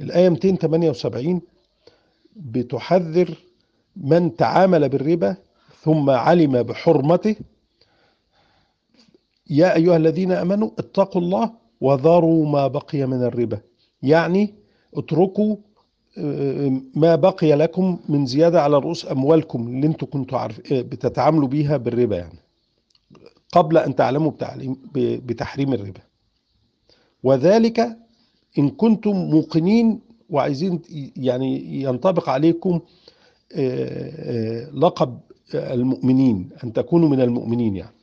الآية 278 بتحذر من تعامل بالربا ثم علم بحرمته. يا أيها الذين أمنوا اتقوا الله وذروا ما بقي من الربا. يعني اتركوا ما بقي لكم من زيادة على رؤوس أموالكم اللي أنتم كنتوا عارف بتتعاملوا بيها بالربا يعني قبل أن تعلموا بتحريم الربا. وذلك إن كنتم موقنين وعايزين يعني ينطبق عليكم لقب المؤمنين أن تكونوا من المؤمنين يعني.